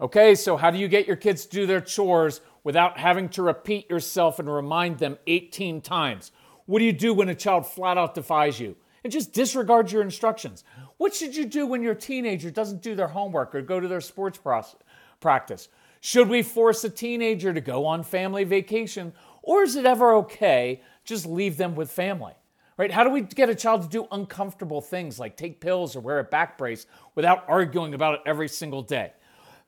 Okay, so how do you get your kids to do their chores without having to repeat yourself and remind them 18 times? What do you do when a child flat out defies you and just disregards your instructions? What should you do when your teenager doesn't do their homework or go to their sports practice? Should we force a teenager to go on family vacation or is it ever okay just leave them with family? Right? How do we get a child to do uncomfortable things like take pills or wear a back brace without arguing about it every single day?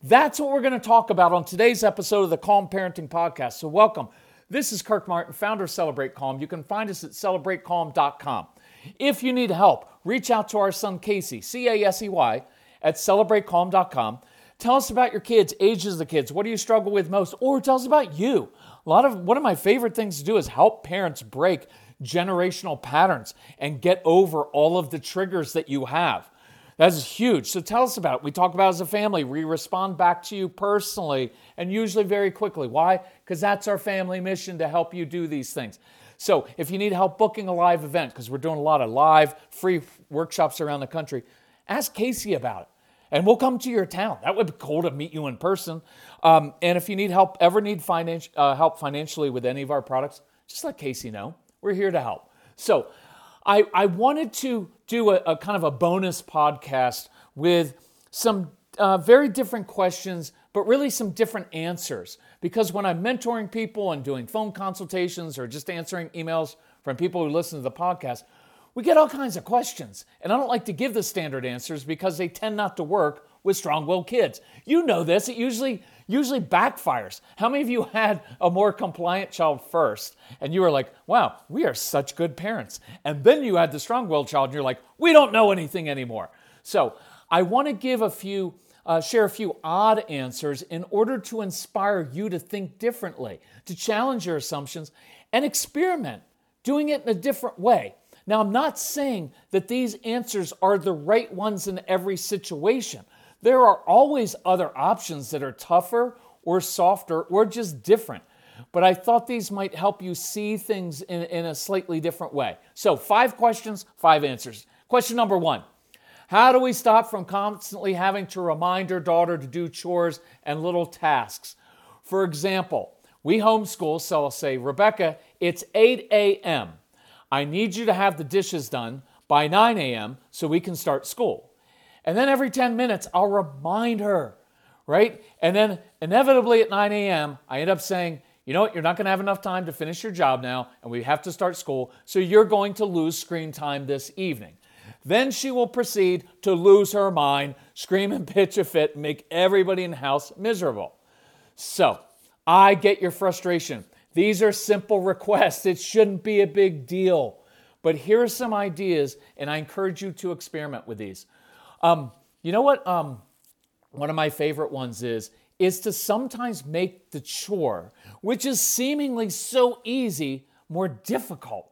That's what we're going to talk about on today's episode of the Calm Parenting Podcast. So, welcome. This is Kirk Martin, founder of Celebrate Calm. You can find us at celebratecalm.com. If you need help, reach out to our son Casey, C A S E Y, at celebratecalm.com. Tell us about your kids, ages of the kids, what do you struggle with most, or tell us about you. A lot of one of my favorite things to do is help parents break generational patterns and get over all of the triggers that you have. That's huge. So tell us about it. We talk about as a family. We respond back to you personally and usually very quickly. Why? Because that's our family mission to help you do these things. So if you need help booking a live event, because we're doing a lot of live free workshops around the country, ask Casey about it. And we'll come to your town. That would be cool to meet you in person. Um, and if you need help, ever need finance, uh, help financially with any of our products, just let Casey know. We're here to help. So I, I wanted to do a, a kind of a bonus podcast with some uh, very different questions, but really some different answers. Because when I'm mentoring people and doing phone consultations or just answering emails from people who listen to the podcast, we get all kinds of questions. And I don't like to give the standard answers because they tend not to work with strong willed kids. You know this, it usually usually backfires. How many of you had a more compliant child first and you were like, wow, we are such good parents? And then you had the strong willed child and you're like, we don't know anything anymore. So I want to give a few. Uh, share a few odd answers in order to inspire you to think differently, to challenge your assumptions, and experiment doing it in a different way. Now, I'm not saying that these answers are the right ones in every situation. There are always other options that are tougher or softer or just different. But I thought these might help you see things in, in a slightly different way. So, five questions, five answers. Question number one How do we stop from constantly having to remind our daughter to do chores and little tasks? For example, we homeschool, so I'll say, Rebecca, it's 8 a.m. I need you to have the dishes done by 9 a.m. so we can start school. And then every 10 minutes, I'll remind her, right? And then inevitably at 9 a.m., I end up saying, you know what, you're not going to have enough time to finish your job now, and we have to start school, so you're going to lose screen time this evening. Then she will proceed to lose her mind, scream and pitch a fit, make everybody in the house miserable. So, I get your frustration. These are simple requests. It shouldn't be a big deal. But here are some ideas, and I encourage you to experiment with these. Um, you know what? Um, one of my favorite ones is is to sometimes make the chore, which is seemingly so easy, more difficult.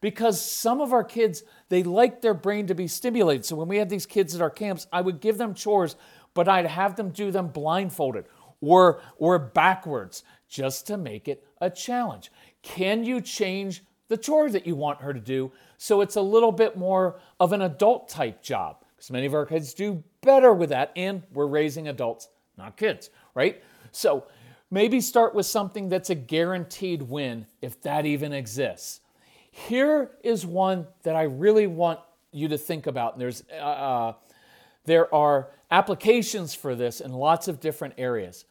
Because some of our kids, they like their brain to be stimulated. So when we had these kids at our camps, I would give them chores, but I'd have them do them blindfolded or, or backwards just to make it a challenge. Can you change the chore that you want her to do so it's a little bit more of an adult type job? Because many of our kids do better with that, and we're raising adults, not kids, right? So maybe start with something that's a guaranteed win, if that even exists. Here is one that I really want you to think about, and there's uh, uh there are applications for this in lots of different areas.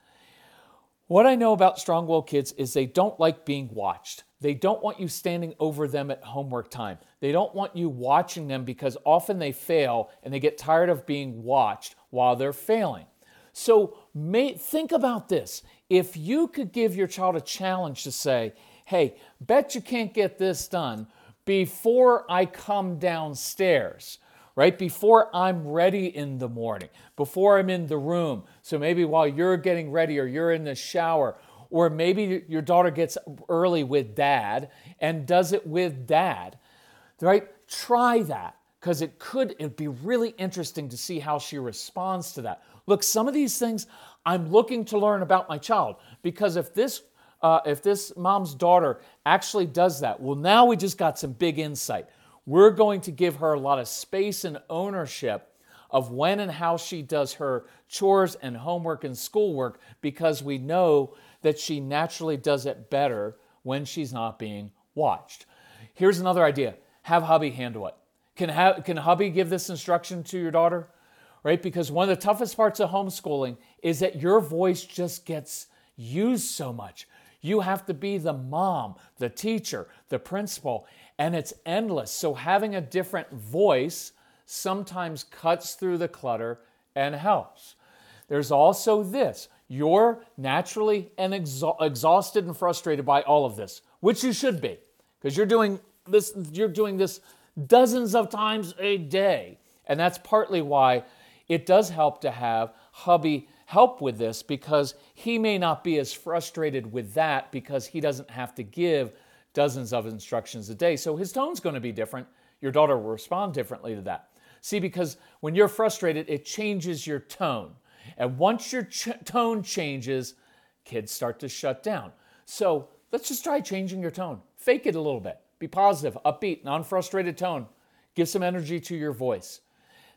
What I know about strong willed kids is they don't like being watched. They don't want you standing over them at homework time. They don't want you watching them because often they fail and they get tired of being watched while they're failing. So may, think about this. If you could give your child a challenge to say, hey, bet you can't get this done before I come downstairs, right? Before I'm ready in the morning, before I'm in the room. So maybe while you're getting ready or you're in the shower or maybe your daughter gets early with dad and does it with dad, right? Try that because it could it'd be really interesting to see how she responds to that. Look, some of these things I'm looking to learn about my child because if this uh, if this mom's daughter actually does that, well, now we just got some big insight. We're going to give her a lot of space and ownership of when and how she does her chores and homework and schoolwork because we know that she naturally does it better when she's not being watched. Here's another idea have hubby handle it. Can, ha- can hubby give this instruction to your daughter? Right? Because one of the toughest parts of homeschooling is that your voice just gets used so much. You have to be the mom, the teacher, the principal, and it's endless. So having a different voice sometimes cuts through the clutter and helps. There's also this you're naturally and exa- exhausted and frustrated by all of this, which you should be, because you're doing this, you're doing this dozens of times a day. And that's partly why it does help to have hubby help with this because he may not be as frustrated with that because he doesn't have to give dozens of instructions a day. So his tone's going to be different. Your daughter will respond differently to that. See, because when you're frustrated, it changes your tone. And once your ch- tone changes, kids start to shut down. So let's just try changing your tone. Fake it a little bit. Be positive, upbeat, non frustrated tone. Give some energy to your voice.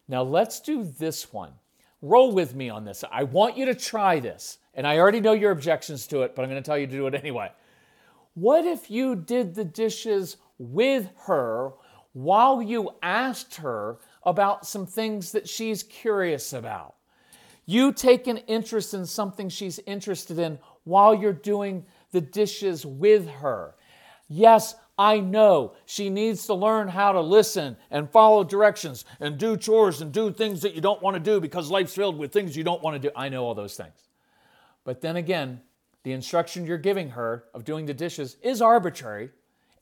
Now let's do this one. Roll with me on this. I want you to try this. And I already know your objections to it, but I'm going to tell you to do it anyway. What if you did the dishes with her while you asked her about some things that she's curious about? You take an interest in something she's interested in while you're doing the dishes with her. Yes, I know she needs to learn how to listen and follow directions and do chores and do things that you don't want to do because life's filled with things you don't want to do. I know all those things. But then again, the instruction you're giving her of doing the dishes is arbitrary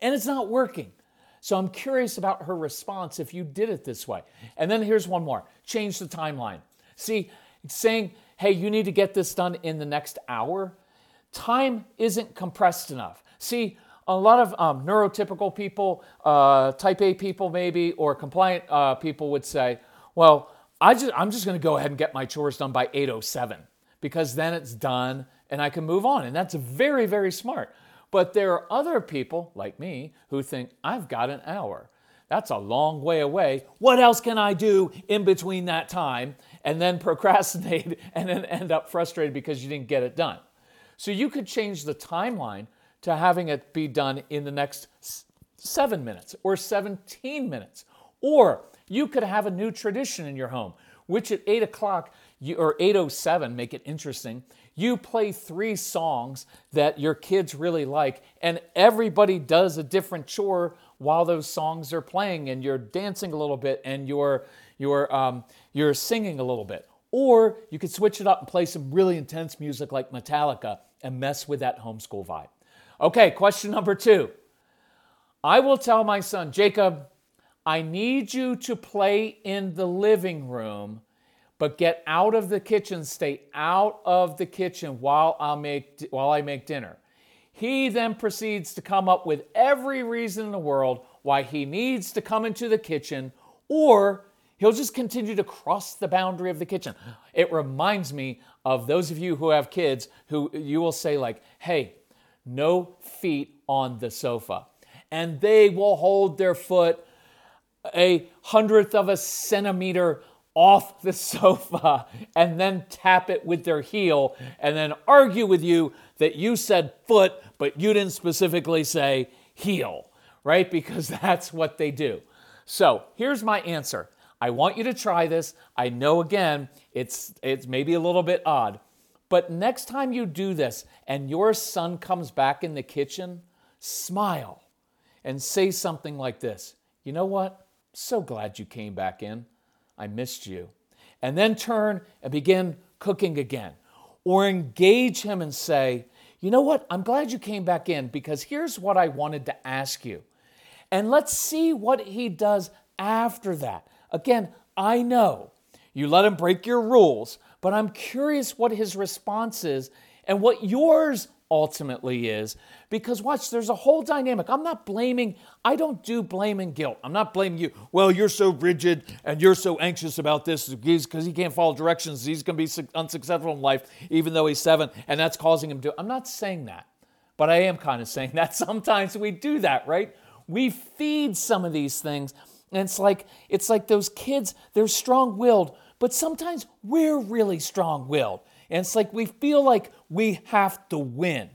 and it's not working. So I'm curious about her response if you did it this way. And then here's one more change the timeline. See, saying, hey, you need to get this done in the next hour, time isn't compressed enough. See, a lot of um, neurotypical people, uh, type A people maybe, or compliant uh, people would say, well, I just, I'm just going to go ahead and get my chores done by 8.07 because then it's done and I can move on. And that's very, very smart. But there are other people like me who think, I've got an hour. That's a long way away. What else can I do in between that time? And then procrastinate and then end up frustrated because you didn't get it done. So you could change the timeline to having it be done in the next seven minutes or 17 minutes. Or you could have a new tradition in your home, which at 8 o'clock you, or 807, make it interesting, you play three songs that your kids really like, and everybody does a different chore while those songs are playing, and you're dancing a little bit and you're, you're, um, you're singing a little bit. Or you could switch it up and play some really intense music like Metallica and mess with that homeschool vibe. Okay, question number two. I will tell my son, Jacob, I need you to play in the living room but get out of the kitchen, stay out of the kitchen while I make while I make dinner. He then proceeds to come up with every reason in the world why he needs to come into the kitchen or he'll just continue to cross the boundary of the kitchen. It reminds me of those of you who have kids who you will say like, "Hey, no feet on the sofa." And they will hold their foot a hundredth of a centimeter off the sofa and then tap it with their heel and then argue with you that you said foot, but you didn't specifically say heel, right? Because that's what they do. So here's my answer. I want you to try this. I know again, it's it's maybe a little bit odd, but next time you do this and your son comes back in the kitchen, smile and say something like this. You know what? So glad you came back in. I missed you. And then turn and begin cooking again. Or engage him and say, you know what? I'm glad you came back in because here's what I wanted to ask you. And let's see what he does after that. Again, I know you let him break your rules, but I'm curious what his response is and what yours ultimately is. Because watch, there's a whole dynamic. I'm not blaming, I don't do blame and guilt. I'm not blaming you. Well, you're so rigid and you're so anxious about this because he can't follow directions. He's going to be unsuccessful in life, even though he's seven, and that's causing him to. I'm not saying that, but I am kind of saying that sometimes we do that, right? We feed some of these things. And it's like it's like those kids, they're strong-willed, But sometimes we're really strong willed. And it's like we feel like we have to win.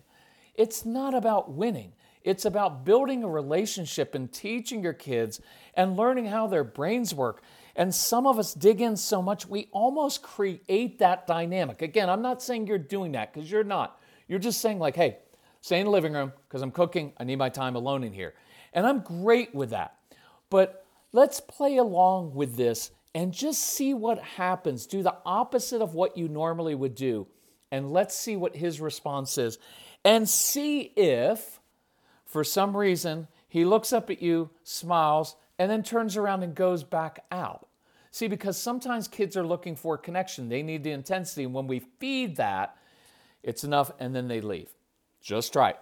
It's not about winning. It's about building a relationship and teaching your kids and learning how their brains work. And some of us dig in so much, we almost create that dynamic. Again, I'm not saying you're doing that because you're not. You're just saying, like, hey, stay in the living room because I'm cooking. I need my time alone in here. And I'm great with that. But let's play along with this and just see what happens. Do the opposite of what you normally would do. And let's see what his response is. And see if, for some reason, he looks up at you, smiles, and then turns around and goes back out. See, because sometimes kids are looking for connection, they need the intensity. And when we feed that, it's enough, and then they leave. Just right.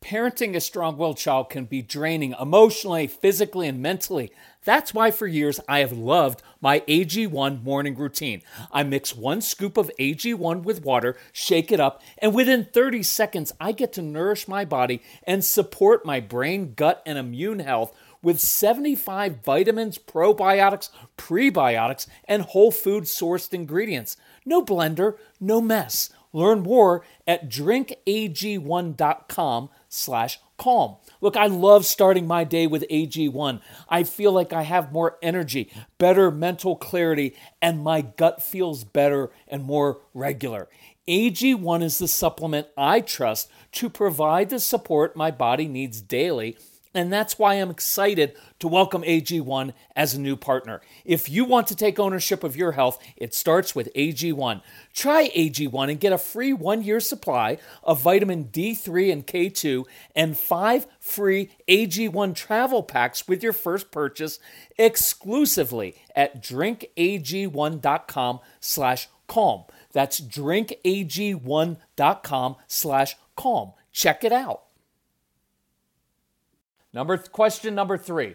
Parenting a strong willed child can be draining emotionally, physically, and mentally. That's why for years I have loved my AG1 morning routine. I mix one scoop of AG1 with water, shake it up, and within 30 seconds, I get to nourish my body and support my brain, gut, and immune health with 75 vitamins, probiotics, prebiotics, and whole food sourced ingredients. No blender, no mess. Learn more at drinkag1.com slash calm. Look, I love starting my day with AG1. I feel like I have more energy, better mental clarity, and my gut feels better and more regular. AG1 is the supplement I trust to provide the support my body needs daily and that's why I'm excited to welcome AG1 as a new partner. If you want to take ownership of your health, it starts with AG1. Try AG1 and get a free one year supply of vitamin D3 and K2 and five free AG1 travel packs with your first purchase exclusively at drinkag1.com slash calm. That's drinkag1.com slash calm. Check it out. Number question number three.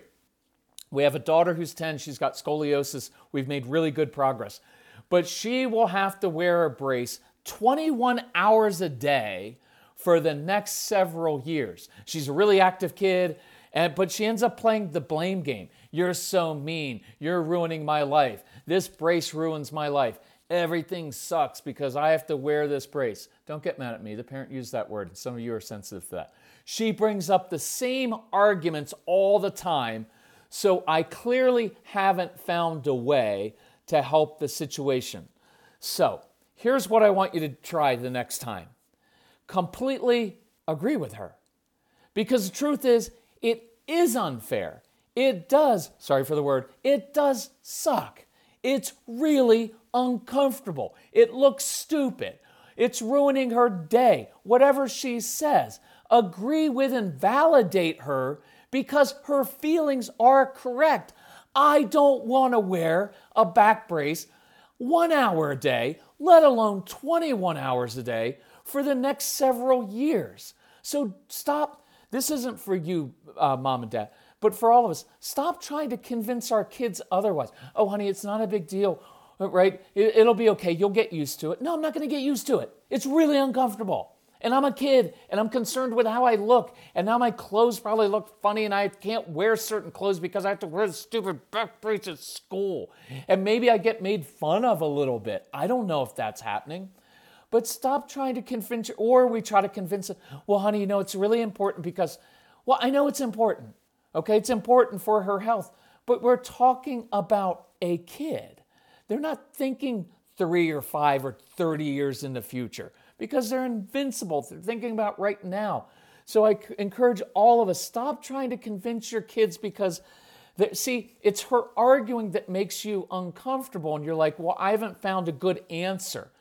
We have a daughter who's 10. She's got scoliosis. We've made really good progress. But she will have to wear a brace 21 hours a day for the next several years. She's a really active kid, and, but she ends up playing the blame game. You're so mean. You're ruining my life. This brace ruins my life. Everything sucks because I have to wear this brace. Don't get mad at me. The parent used that word, and some of you are sensitive to that. She brings up the same arguments all the time, so I clearly haven't found a way to help the situation. So, here's what I want you to try the next time completely agree with her. Because the truth is, it is unfair. It does, sorry for the word, it does suck. It's really uncomfortable. It looks stupid. It's ruining her day, whatever she says agree with and validate her because her feelings are correct. I don't want to wear a back brace one hour a day, let alone 21 hours a day for the next several years. So stop. This isn't for you, uh, mom and dad, but for all of us. Stop trying to convince our kids otherwise. Oh, honey, it's not a big deal, right? It, will be okay. You'll get used to it. No, I'm not going to get used to it. It's really uncomfortable and I'm a kid and I'm concerned with how I look. And now my clothes probably look funny and I can't wear certain clothes because I have to wear the stupid back brace at school. And maybe I get made fun of a little bit. I don't know if that's happening. But stop trying to convince, or we try to convince it, well, honey, you know, it's really important because, well, I know it's important. Okay, it's important for her health. But we're talking about a kid. They're not thinking three or five or 30 years in the future because they're invincible. They're thinking about right now. So I encourage all of us stop trying to convince your kids because see, it's her arguing that makes you uncomfortable and you're like, "Well, I haven't found a good answer."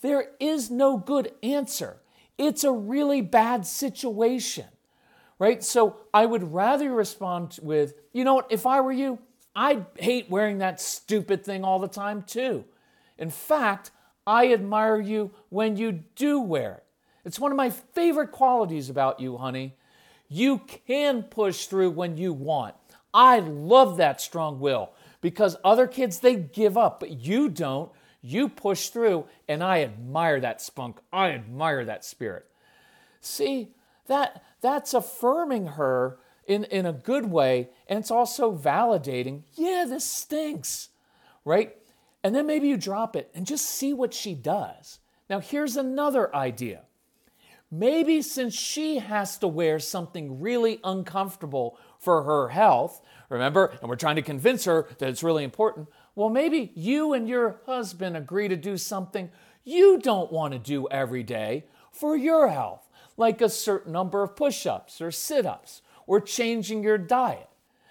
There is no good answer. It's a really bad situation. Right? So I would rather respond with, "You know what, if I were you, I'd hate wearing that stupid thing all the time too." In fact, I admire you when you do wear it. It's one of my favorite qualities about you, honey. You can push through when you want. I love that strong will because other kids, they give up, but you don't. You push through, and I admire that spunk. I admire that spirit. See, that, that's affirming her in, in a good way, and it's also validating, yeah, this stinks, right? And then maybe you drop it and just see what she does. Now, here's another idea. Maybe since she has to wear something really uncomfortable for her health, remember, and we're trying to convince her that it's really important, well, maybe you and your husband agree to do something you don't want to do every day for your health, like a certain number of push ups or sit ups or changing your diet.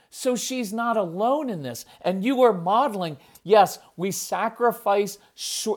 So she's not alone in this. And you are modeling yes, we sacrifice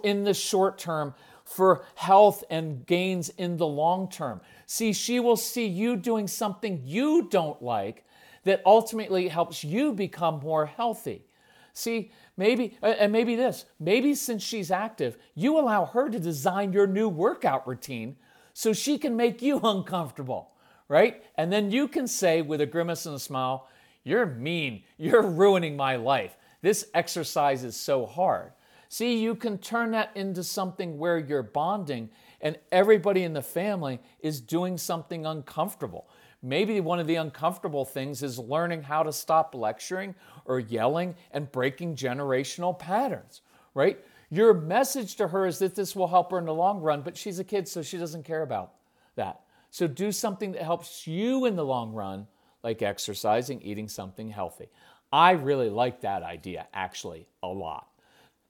in the short term for health and gains in the long term. See, she will see you doing something you don't like that ultimately helps you become more healthy. See, maybe, and maybe this, maybe since she's active, you allow her to design your new workout routine so she can make you uncomfortable, right? And then you can say with a grimace and a smile, You're mean. You're ruining my life. This exercise is so hard. See, you can turn that into something where you're bonding and everybody in the family is doing something uncomfortable. Maybe one of the uncomfortable things is learning how to stop lecturing or yelling and breaking generational patterns, right? Your message to her is that this will help her in the long run, but she's a kid, so she doesn't care about that. So do something that helps you in the long run, like exercising, eating something healthy. I really like that idea, actually, a lot.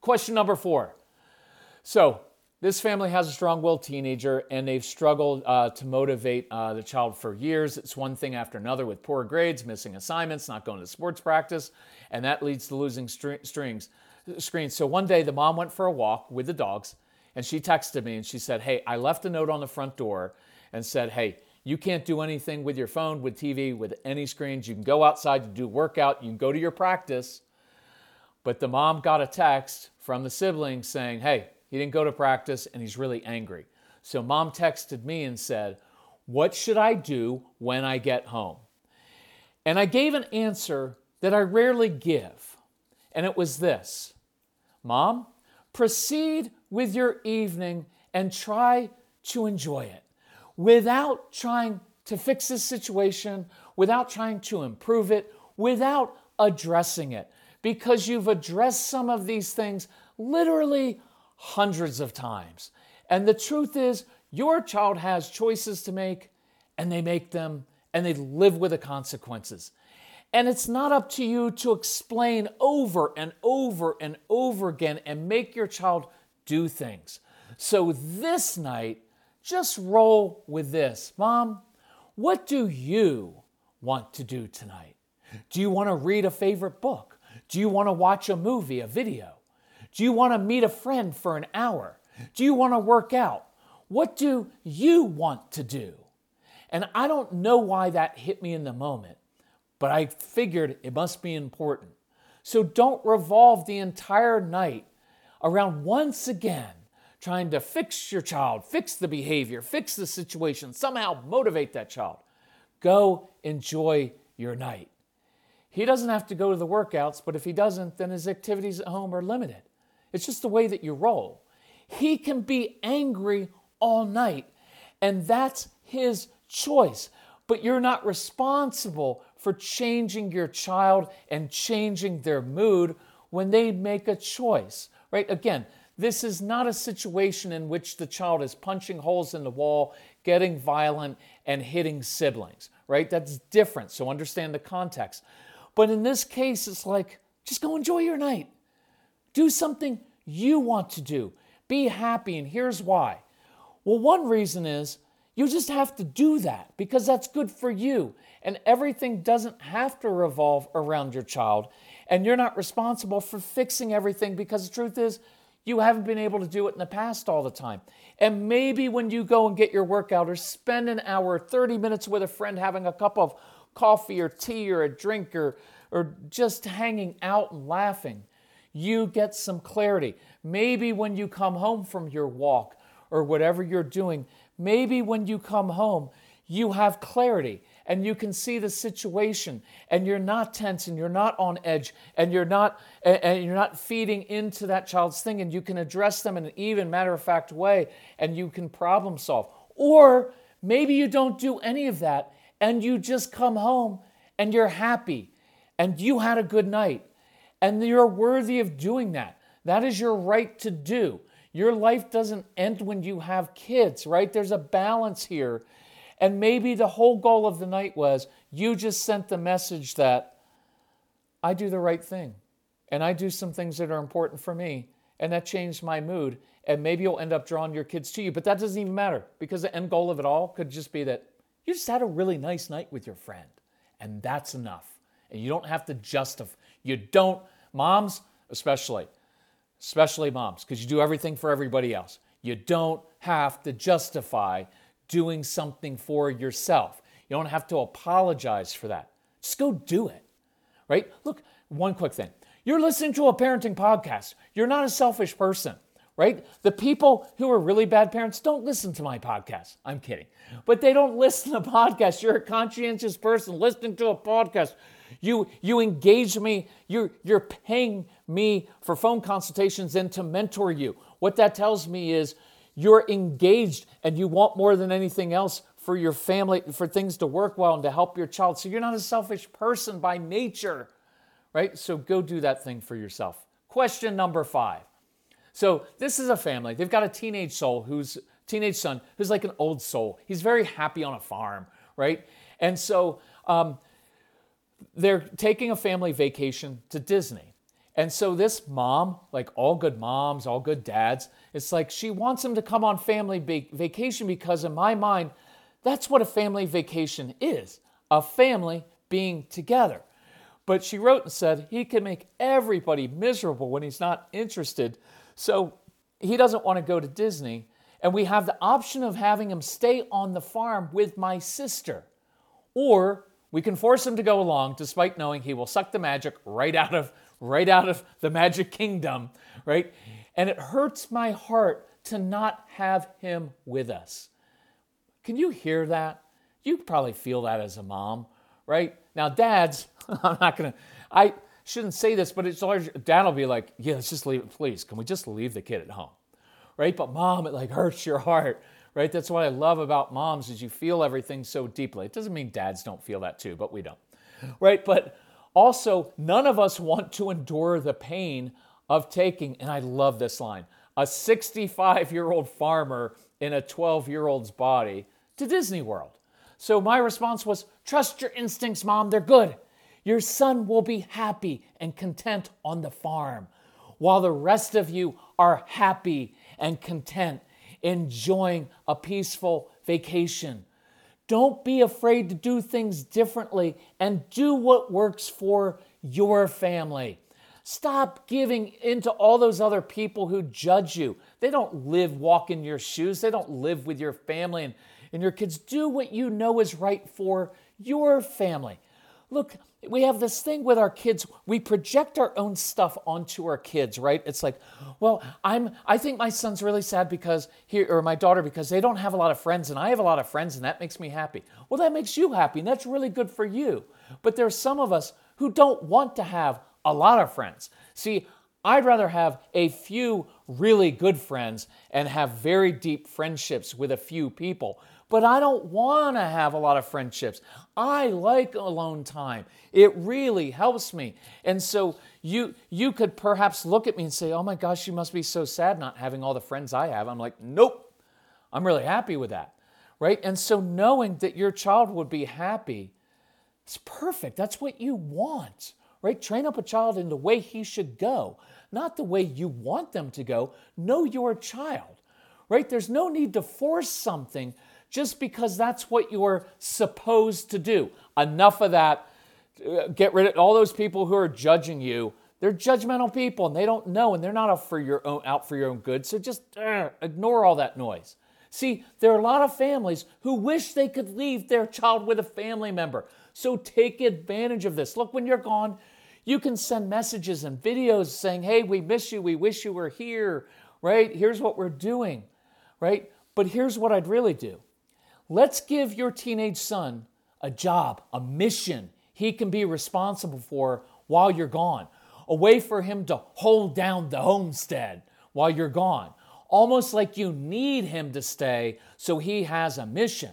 Question number four. So, this family has a strong willed teenager and they've struggled uh, to motivate uh, the child for years. It's one thing after another with poor grades, missing assignments, not going to sports practice, and that leads to losing str- strings, screens. So one day the mom went for a walk with the dogs and she texted me and she said, Hey, I left a note on the front door and said, Hey, you can't do anything with your phone, with TV, with any screens. You can go outside to do workout, you can go to your practice. But the mom got a text from the siblings saying, hey, he didn't go to practice and he's really angry. So mom texted me and said, What should I do when I get home? And I gave an answer that I rarely give. And it was this Mom, proceed with your evening and try to enjoy it without trying to fix this situation, without trying to improve it, without addressing it because you've addressed some of these things literally hundreds of times. And the truth is, your child has choices to make, and they make them, and they live with the consequences. And it's not up to you to explain over and over and over again and make your child do things. So this night, just roll with this. Mom, what do you want to do tonight? Do you want to read a favorite book? Do you want to watch a movie, a video? Do you want to meet a friend for an hour? Do you want to work out? What do you want to do? And I don't know why that hit me in the moment, but I figured it must be important. So don't revolve the entire night around once again trying to fix your child, fix the behavior, fix the situation, somehow motivate that child. Go enjoy your night. He doesn't have to go to the workouts, but if he doesn't, then his activities at home are limited. It's just the way that you roll. He can be angry all night, and that's his choice. But you're not responsible for changing your child and changing their mood when they make a choice, right? Again, this is not a situation in which the child is punching holes in the wall, getting violent, and hitting siblings, right? That's different. So understand the context. But in this case, it's like, just go enjoy your night. Do something you want to do. Be happy. And here's why. Well, one reason is you just have to do that because that's good for you. And everything doesn't have to revolve around your child. And you're not responsible for fixing everything because the truth is, you haven't been able to do it in the past all the time. And maybe when you go and get your workout or spend an hour, 30 minutes with a friend having a cup of coffee or tea or a drink or, or just hanging out and laughing, you get some clarity. Maybe when you come home from your walk or whatever you're doing, maybe when you come home, you have clarity and you can see the situation and you're not tense and you're not on edge and you're not and you're not feeding into that child's thing and you can address them in an even matter of fact way and you can problem solve or maybe you don't do any of that and you just come home and you're happy and you had a good night and you're worthy of doing that. That is your right to do. Your life doesn't end when you have kids, right? There's a balance here. And maybe the whole goal of the night was you just sent the message that I do the right thing and I do some things that are important for me. And that changed my mood. And maybe you'll end up drawing your kids to you, but that doesn't even matter because the end goal of it all could just be that you just had a really nice night with your friend. And that's enough. And you don't have to justify, you don't, moms especially, especially moms, because you do everything for everybody else. You don't have to justify doing something for yourself. You don't have to apologize for that. Just go do it, right? Look, one quick thing. You're listening to a parenting podcast. You're not a selfish person, right? The people who are really bad parents don't listen to my podcast. I'm kidding. But they don't listen to podcasts. You're a conscientious person listening to a podcast. You, you engage me, you're, you're paying me for phone consultations and to mentor you. What that tells me is you're engaged and you want more than anything else for your family, for things to work well and to help your child. So you're not a selfish person by nature, right? So go do that thing for yourself. Question number five. So this is a family. They've got a teenage soul who's teenage son who's like an old soul. He's very happy on a farm, right? And so um, they're taking a family vacation to Disney. And so this mom, like all good moms, all good dads, it's like she wants him to come on family vacation because in my mind, that's what a family vacation is a family being together. But she wrote and said he can make everybody miserable when he's not interested. So he doesn't want to go to Disney. And we have the option of having him stay on the farm with my sister. Or we can force him to go along despite knowing he will suck the magic right out of right out of the magic kingdom, right? And it hurts my heart to not have him with us. Can you hear that? You probably feel that as a mom, right? Now, dads, I'm not gonna, I shouldn't say this, but it's large. Dad will be like, yeah, let's just leave it, please. Can we just leave the kid at home, right? But mom, it like hurts your heart, right? That's what I love about moms is you feel everything so deeply. It doesn't mean dads don't feel that too, but we don't, right? But also, none of us want to endure the pain of taking, and I love this line, a 65 year old farmer in a 12 year old's body to Disney World. So my response was trust your instincts, mom, they're good. Your son will be happy and content on the farm, while the rest of you are happy and content, enjoying a peaceful vacation. Don't be afraid to do things differently and do what works for your family. Stop giving into all those other people who judge you. They don't live, walk in your shoes. They don't live with your family and, and your kids. Do what you know is right for your family. Look, we have this thing with our kids. We project our own stuff onto our kids, right? It's like, well, I'm I think my son's really sad because he or my daughter because they don't have a lot of friends and I have a lot of friends and that makes me happy. Well, that makes you happy and that's really good for you. But there's some of us who don't want to have a lot of friends. See, I'd rather have a few really good friends and have very deep friendships with a few people. But I don't want to have a lot of friendships. I like alone time. It really helps me. And so you you could perhaps look at me and say, "Oh my gosh, you must be so sad not having all the friends I have." I'm like, "Nope. I'm really happy with that." Right? And so knowing that your child would be happy, it's perfect. That's what you want right? Train up a child in the way he should go, not the way you want them to go. Know your child, right? There's no need to force something just because that's what you're supposed to do. Enough of that. Uh, get rid of all those people who are judging you. They're judgmental people and they don't know and they're not out for your own, out for your own good. So just uh, ignore all that noise. See, there are a lot of families who wish they could leave their child with a family member. So take advantage of this. Look, when you're gone, you can send messages and videos saying, hey, we miss you. We wish you were here, right? Here's what we're doing, right? But here's what I'd really do let's give your teenage son a job, a mission he can be responsible for while you're gone, a way for him to hold down the homestead while you're gone, almost like you need him to stay so he has a mission,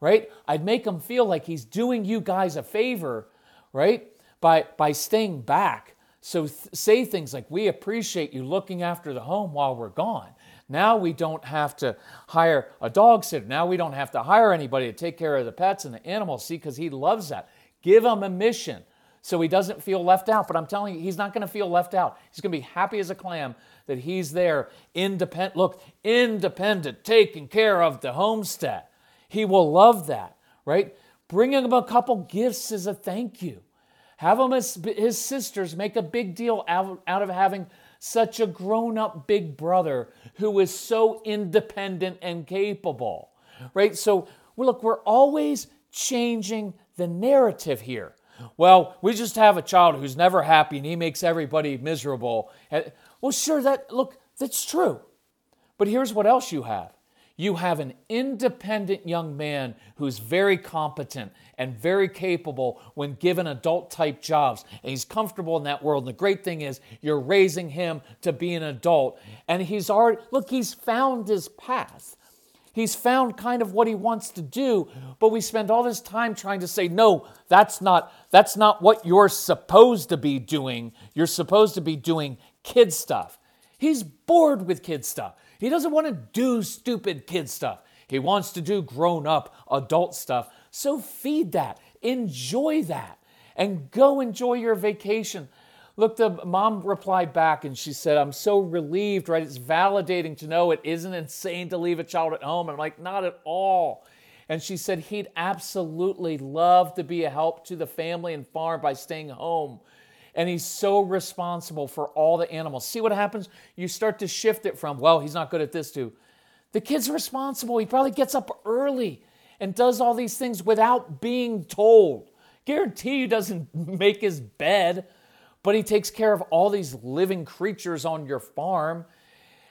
right? I'd make him feel like he's doing you guys a favor, right? by, by staying back So th- say things like, We appreciate you looking after the home while we're gone. Now we don't have to hire a dog sitter. Now we don't have to hire anybody to take care of the pets and the animals. See, because he loves that. Give him a mission so he doesn't feel left out. But I'm telling you, he's not going to feel left out. He's going to be happy as a clam that he's there, independent. Look, independent, taking care of the homestead. He will love that, right? Bring him a couple gifts as a thank you. Have him as his sisters make a big deal out, out of having such a grown up big brother who is so independent and capable, right? So, look, we're always changing the narrative here. Well, we just have a child who's never happy and he makes everybody miserable. Well, sure, that look, that's true. But here's what else you have. You have an independent young man who's very competent and very capable when given adult type jobs. And he's comfortable in that world. And the great thing is, you're raising him to be an adult. And he's already, look, he's found his path. He's found kind of what he wants to do, but we spend all this time trying to say, no, that's not, that's not what you're supposed to be doing. You're supposed to be doing kid stuff. He's bored with kid stuff. He doesn't want to do stupid kid stuff. He wants to do grown up adult stuff. So feed that, enjoy that, and go enjoy your vacation. Look, the mom replied back and she said, I'm so relieved, right? It's validating to know it isn't insane to leave a child at home. I'm like, not at all. And she said he'd absolutely love to be a help to the family and farm by staying home and he's so responsible for all the animals. See what happens? You start to shift it from, well, he's not good at this to, the kid's responsible. He probably gets up early and does all these things without being told. Guarantee you doesn't make his bed, but he takes care of all these living creatures on your farm.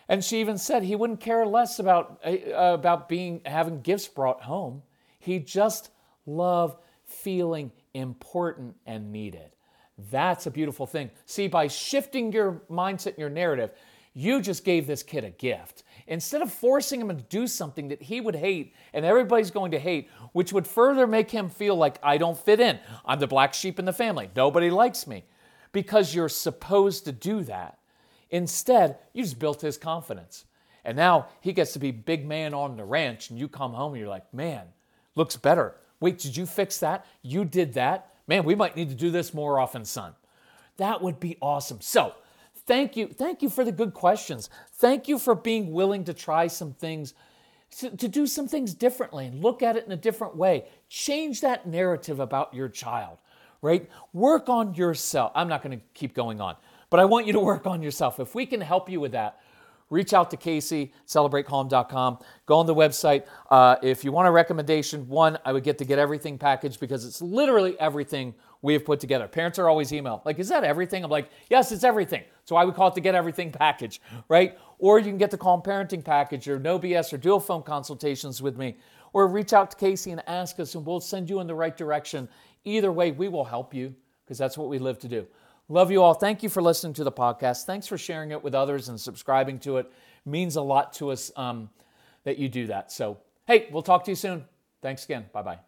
And she even said he wouldn't care less about, uh, about being having gifts brought home. He just loved feeling important and needed. That's a beautiful thing. See, by shifting your mindset and your narrative, you just gave this kid a gift. Instead of forcing him to do something that he would hate and everybody's going to hate, which would further make him feel like I don't fit in. I'm the black sheep in the family. Nobody likes me. Because you're supposed to do that. Instead, you just built his confidence. And now he gets to be big man on the ranch, and you come home and you're like, man, looks better. Wait, did you fix that? You did that? Man, we might need to do this more often, son. That would be awesome. So, thank you. Thank you for the good questions. Thank you for being willing to try some things, to, to do some things differently and look at it in a different way. Change that narrative about your child, right? Work on yourself. I'm not going to keep going on, but I want you to work on yourself. If we can help you with that, reach out to Casey, celebratecalm.com. Go on the website. Uh, if you want a recommendation, one, I would get to Get Everything packaged because it's literally everything we have put together. Parents are always email, like, is that everything? I'm like, yes, it's everything. So I would call it the Get Everything package, right? Or you can get the Calm Parenting package or no BS or dual phone consultations with me. Or reach out to Casey and ask us, and we'll send you in the right direction. Either way, we will help you because that's what we live to do. Love you all. Thank you for listening to the podcast. Thanks for sharing it with others and subscribing to it. it means a lot to us um, that you do that. So, hey, we'll talk to you soon. Thanks again. Bye bye.